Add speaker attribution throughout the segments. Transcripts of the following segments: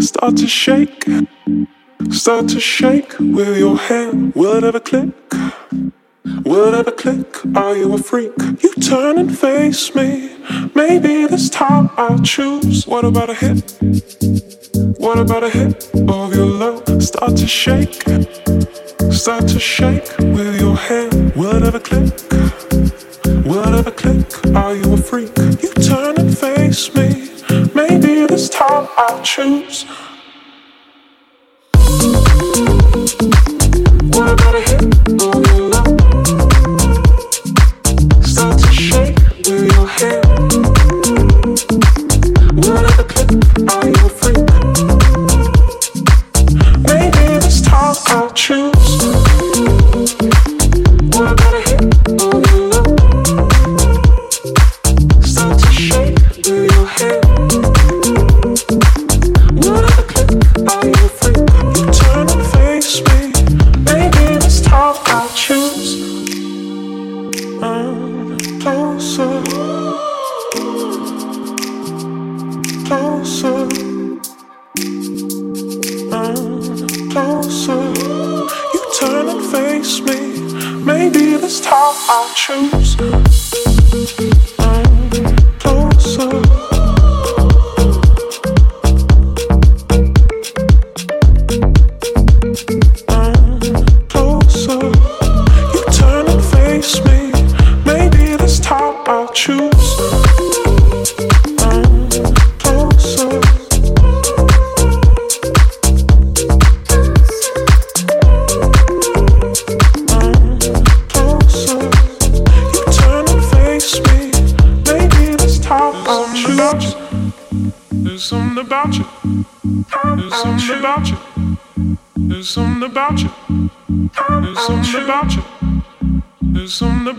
Speaker 1: Start to shake Start to shake with your hand. Will it ever click? Will it ever click? Are you a freak? You turn and face me. Maybe this time I'll choose. What about a hit? What about a hit of your love? Start to shake. Start to shake with your hand. Will it ever click? Will it ever click? Are you a freak? face me. Maybe this time I'll choose. What about a hit on your love? Start to shake with your. What? Maybe this time I'll choose. What about a me. Maybe this time I'll choose.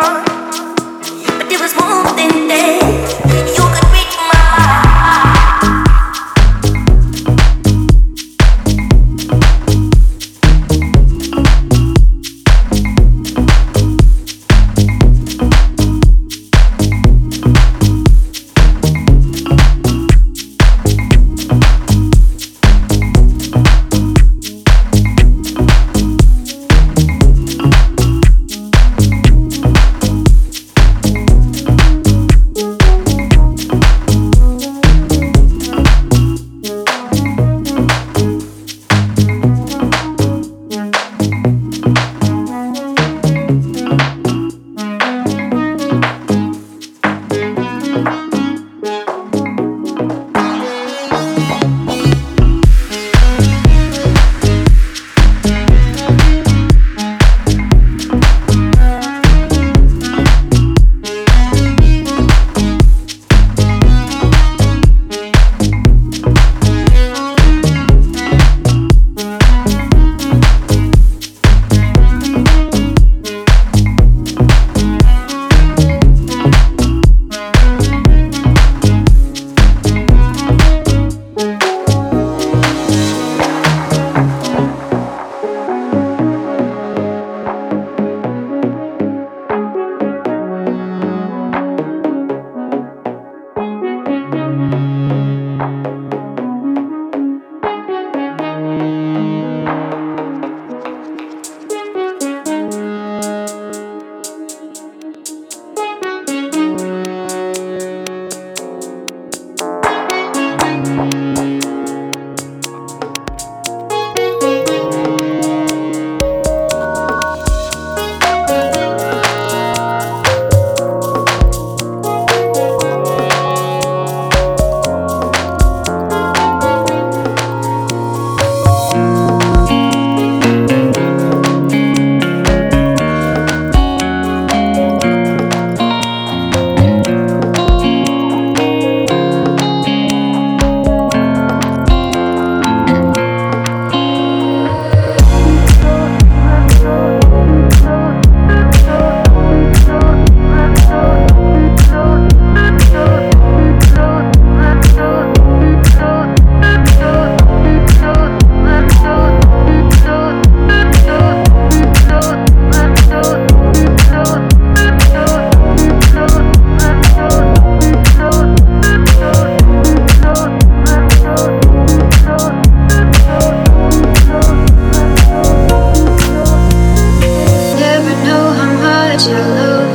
Speaker 2: more. But there was one thing there.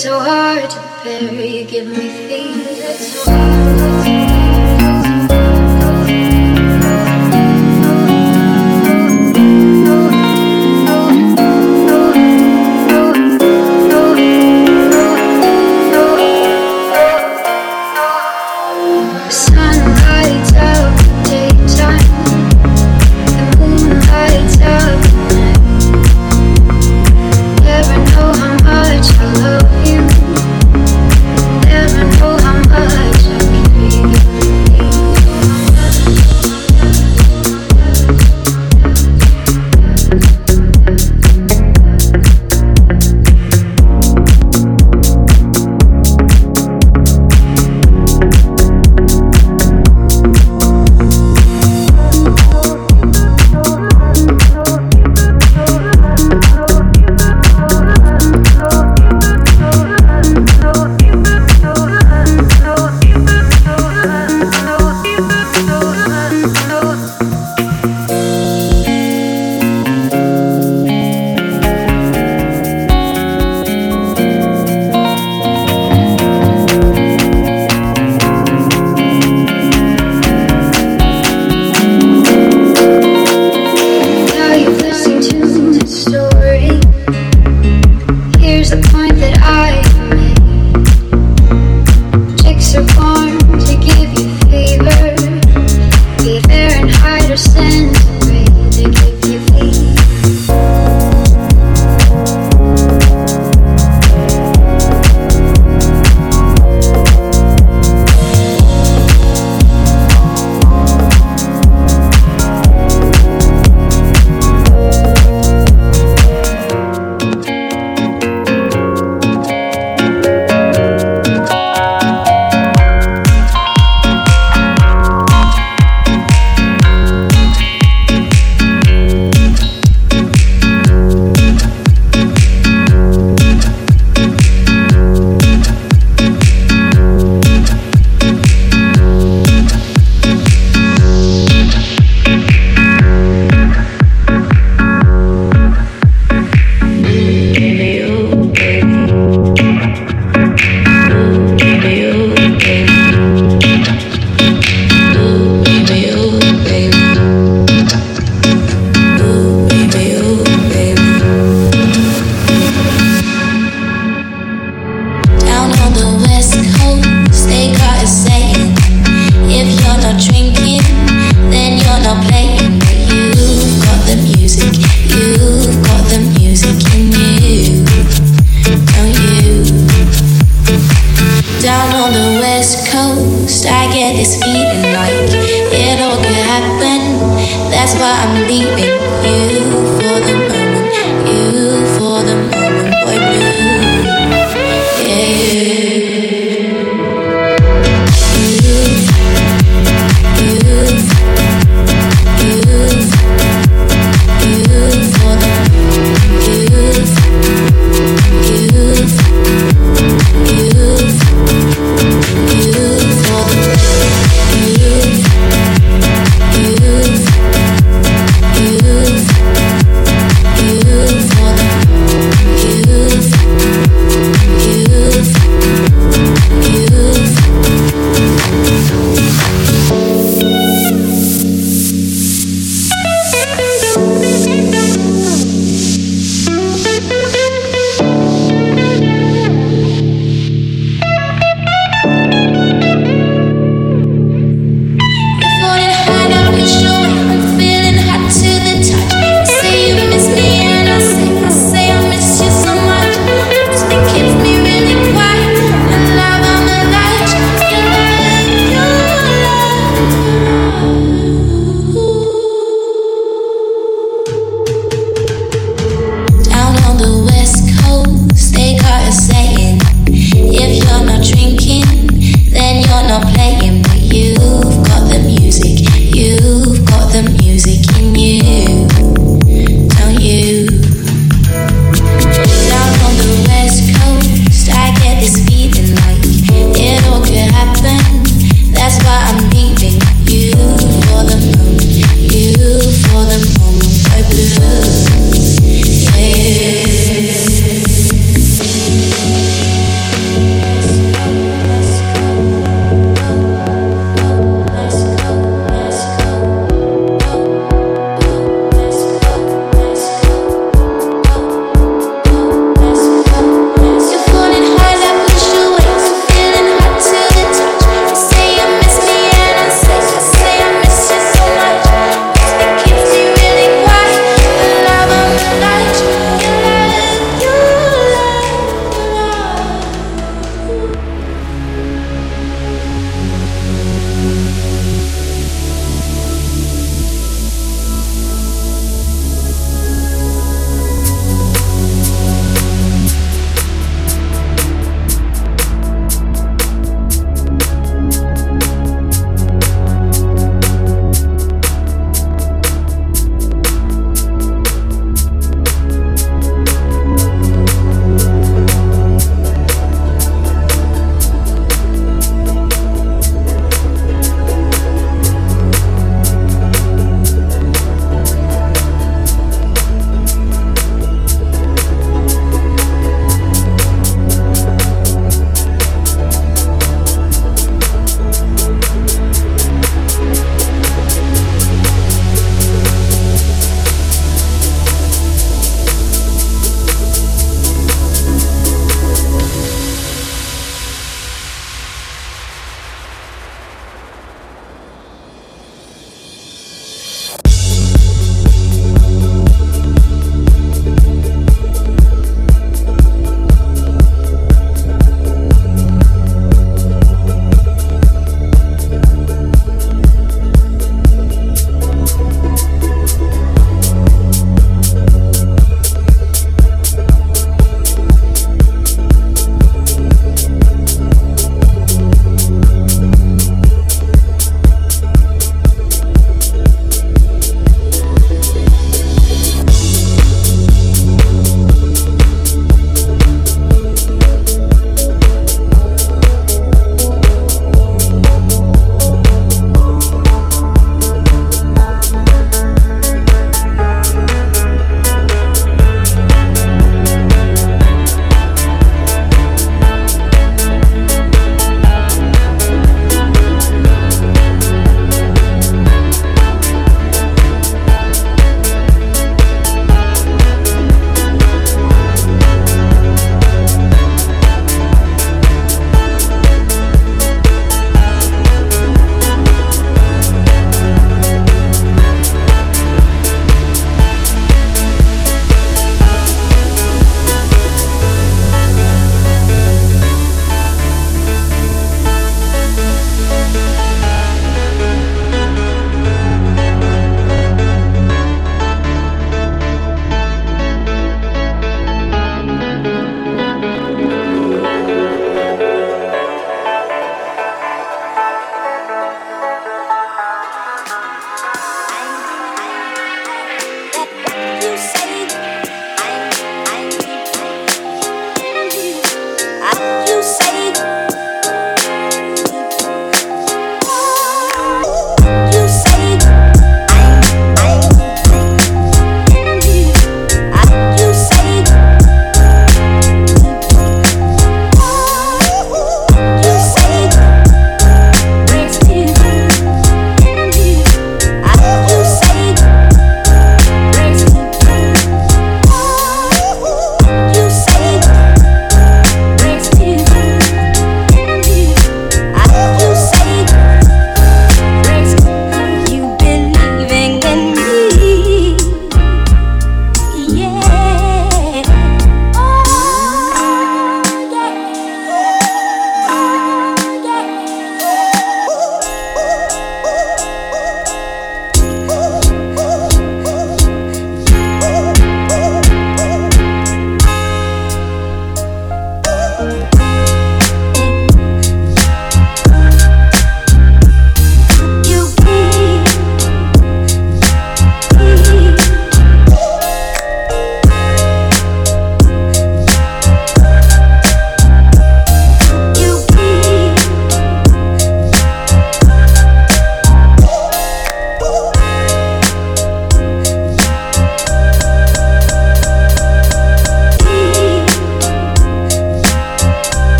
Speaker 2: so